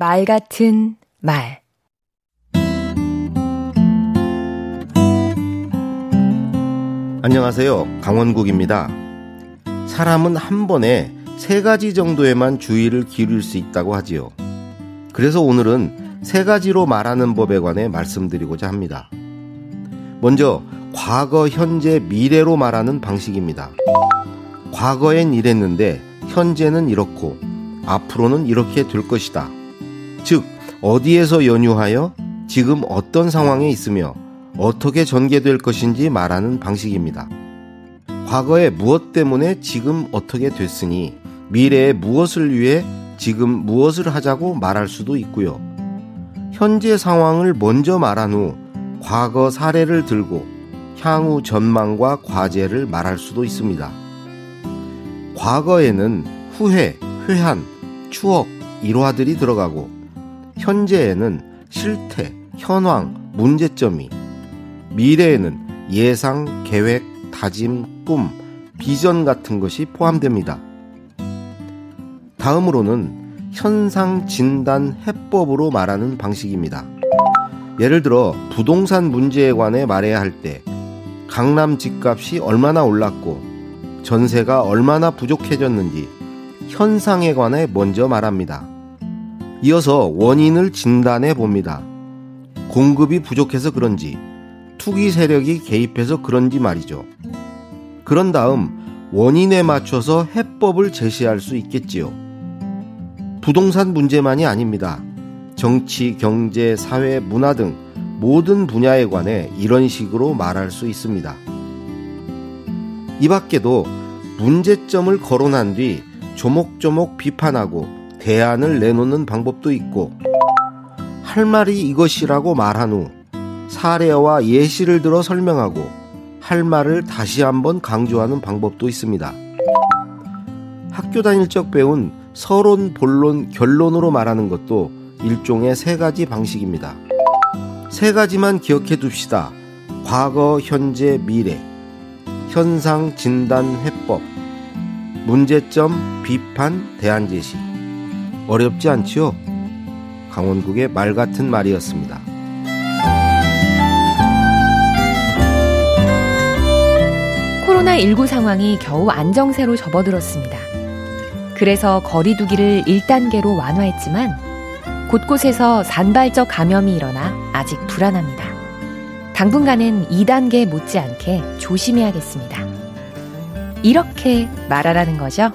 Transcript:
말 같은 말 안녕하세요. 강원국입니다. 사람은 한 번에 세 가지 정도에만 주의를 기울일 수 있다고 하지요. 그래서 오늘은 세 가지로 말하는 법에 관해 말씀드리고자 합니다. 먼저 과거, 현재, 미래로 말하는 방식입니다. 과거엔 이랬는데 현재는 이렇고 앞으로는 이렇게 될 것이다. 즉, 어디에서 연유하여 지금 어떤 상황에 있으며 어떻게 전개될 것인지 말하는 방식입니다. 과거에 무엇 때문에 지금 어떻게 됐으니 미래에 무엇을 위해 지금 무엇을 하자고 말할 수도 있고요. 현재 상황을 먼저 말한 후 과거 사례를 들고 향후 전망과 과제를 말할 수도 있습니다. 과거에는 후회, 회한, 추억, 일화들이 들어가고 현재에는 실태, 현황, 문제점이 미래에는 예상, 계획, 다짐, 꿈, 비전 같은 것이 포함됩니다. 다음으로는 현상 진단 해법으로 말하는 방식입니다. 예를 들어 부동산 문제에 관해 말해야 할 때 강남 집값이 얼마나 올랐고 전세가 얼마나 부족해졌는지 현상에 관해 먼저 말합니다. 이어서 원인을 진단해 봅니다. 공급이 부족해서 그런지 투기 세력이 개입해서 그런지 말이죠. 그런 다음 원인에 맞춰서 해법을 제시할 수 있겠지요. 부동산 문제만이 아닙니다. 정치, 경제, 사회, 문화 등 모든 분야에 관해 이런 식으로 말할 수 있습니다. 이 밖에도 문제점을 거론한 뒤 조목조목 비판하고 대안을 내놓는 방법도 있고 할 말이 이것이라고 말한 후 사례와 예시를 들어 설명하고 할 말을 다시 한번 강조하는 방법도 있습니다. 학교 다닐 적 배운 서론, 본론, 결론으로 말하는 것도 일종의 세 가지 방식입니다. 세 가지만 기억해 둡시다. 과거, 현재, 미래. 현상, 진단, 해법. 문제점, 비판, 대안 제시. 어렵지 않지요? 강원국의 말 같은 말이었습니다. 코로나19 상황이 겨우 안정세로 접어들었습니다. 그래서 거리두기를 1단계로 완화했지만 곳곳에서 산발적 감염이 일어나 아직 불안합니다. 당분간은 2단계 못지않게 조심해야겠습니다. 이렇게 말하라는 거죠.